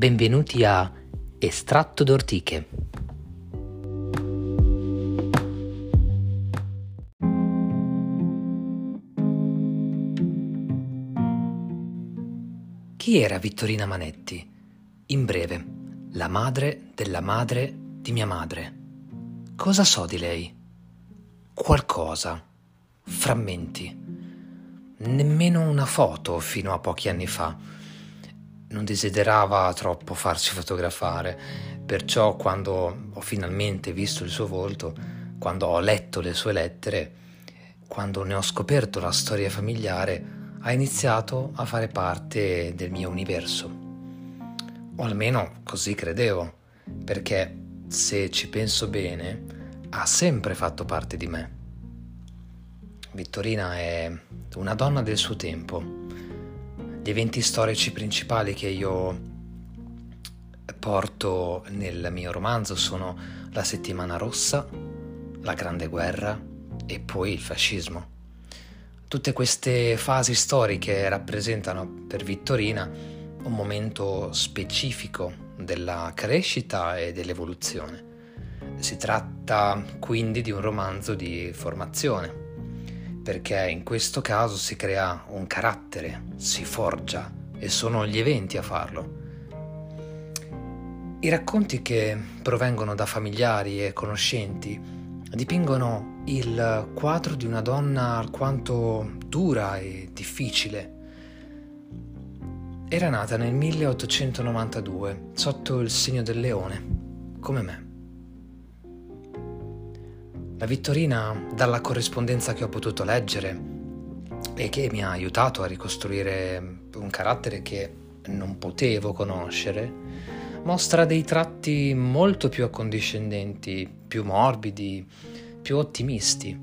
Benvenuti a Estratto d'ortiche. Chi era Vittorina Manetti? In breve, la madre della madre di mia madre. Cosa so di lei? Qualcosa. Frammenti. Nemmeno una foto fino a pochi anni fa. Non desiderava troppo farsi fotografare, perciò quando ho finalmente visto il suo volto, quando ho letto le sue lettere, quando ne ho scoperto la storia familiare, ha iniziato a fare parte del mio universo. O almeno così credevo, perché se ci penso bene, ha sempre fatto parte di me. Vittorina è una donna del suo tempo. Gli eventi storici principali che io porto nel mio romanzo sono la settimana rossa, la grande guerra e poi il fascismo. Tutte queste fasi storiche rappresentano per Vittorina un momento specifico della crescita e dell'evoluzione. Si tratta quindi di un romanzo di formazione, perché in questo caso si crea un carattere, si forgia e sono gli eventi a farlo. I racconti che provengono da familiari e conoscenti dipingono il quadro di una donna alquanto dura e difficile. Era nata nel 1892 sotto il segno del leone, come me. La Vittorina, dalla corrispondenza che ho potuto leggere e che mi ha aiutato a ricostruire un carattere che non potevo conoscere, mostra dei tratti molto più accondiscendenti, più morbidi, più ottimisti.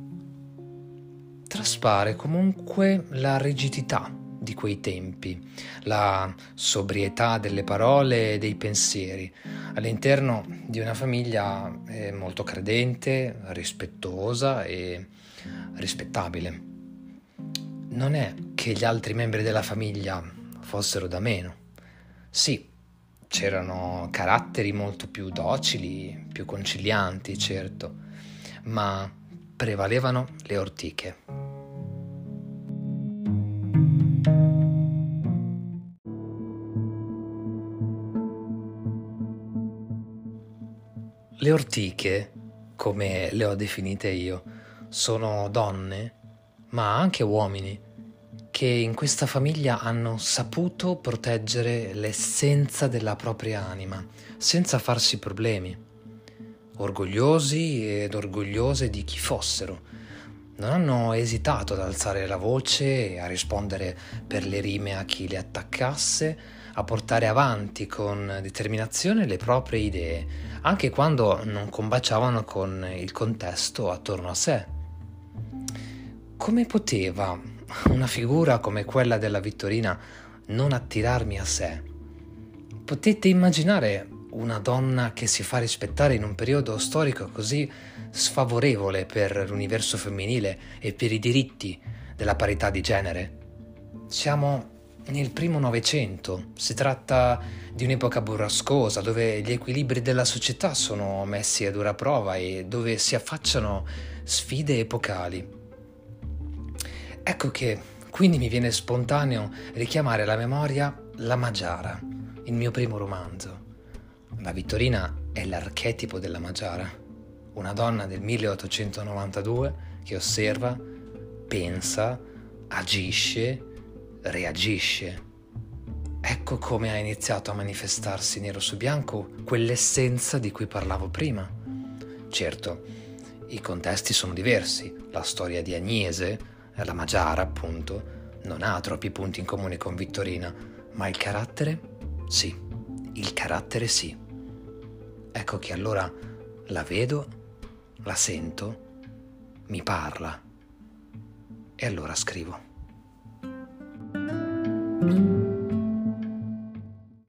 Traspare comunque la rigidità di quei tempi, la sobrietà delle parole e dei pensieri, all'interno di una famiglia eh, molto credente, rispettosa e rispettabile. Non è che gli altri membri della famiglia fossero da meno. Sì, C'erano caratteri molto più docili, più concilianti, certo, ma prevalevano le ortiche. Le ortiche, come le ho definite io, sono donne, ma anche uomini che in questa famiglia hanno saputo proteggere l'essenza della propria anima, senza farsi problemi, orgogliosi ed orgogliose di chi fossero. Non hanno esitato ad alzare la voce e a rispondere per le rime a chi le attaccasse, a portare avanti con determinazione le proprie idee, anche quando non combaciavano con il contesto attorno a sé. Come poteva una figura come quella della Vittorina non attirarmi a sé. Potete immaginare una donna che si fa rispettare in un periodo storico così sfavorevole per l'universo femminile e per i diritti della parità di genere? Siamo nel primo Novecento, si tratta di un'epoca burrascosa dove gli equilibri della società sono messi a dura prova e dove si affacciano sfide epocali. Ecco che quindi mi viene spontaneo richiamare alla memoria la Magiara, il mio primo romanzo. La Vittorina è l'archetipo della Magiara, una donna del 1892 che osserva, pensa, agisce, reagisce. Ecco come ha iniziato a manifestarsi nero su bianco quell'essenza di cui parlavo prima. Certo, i contesti sono diversi, la storia di Agnese, la Magiara, appunto, non ha troppi punti in comune con Vittorina, ma il carattere sì, il carattere sì. Ecco che allora la vedo, la sento, mi parla e allora scrivo.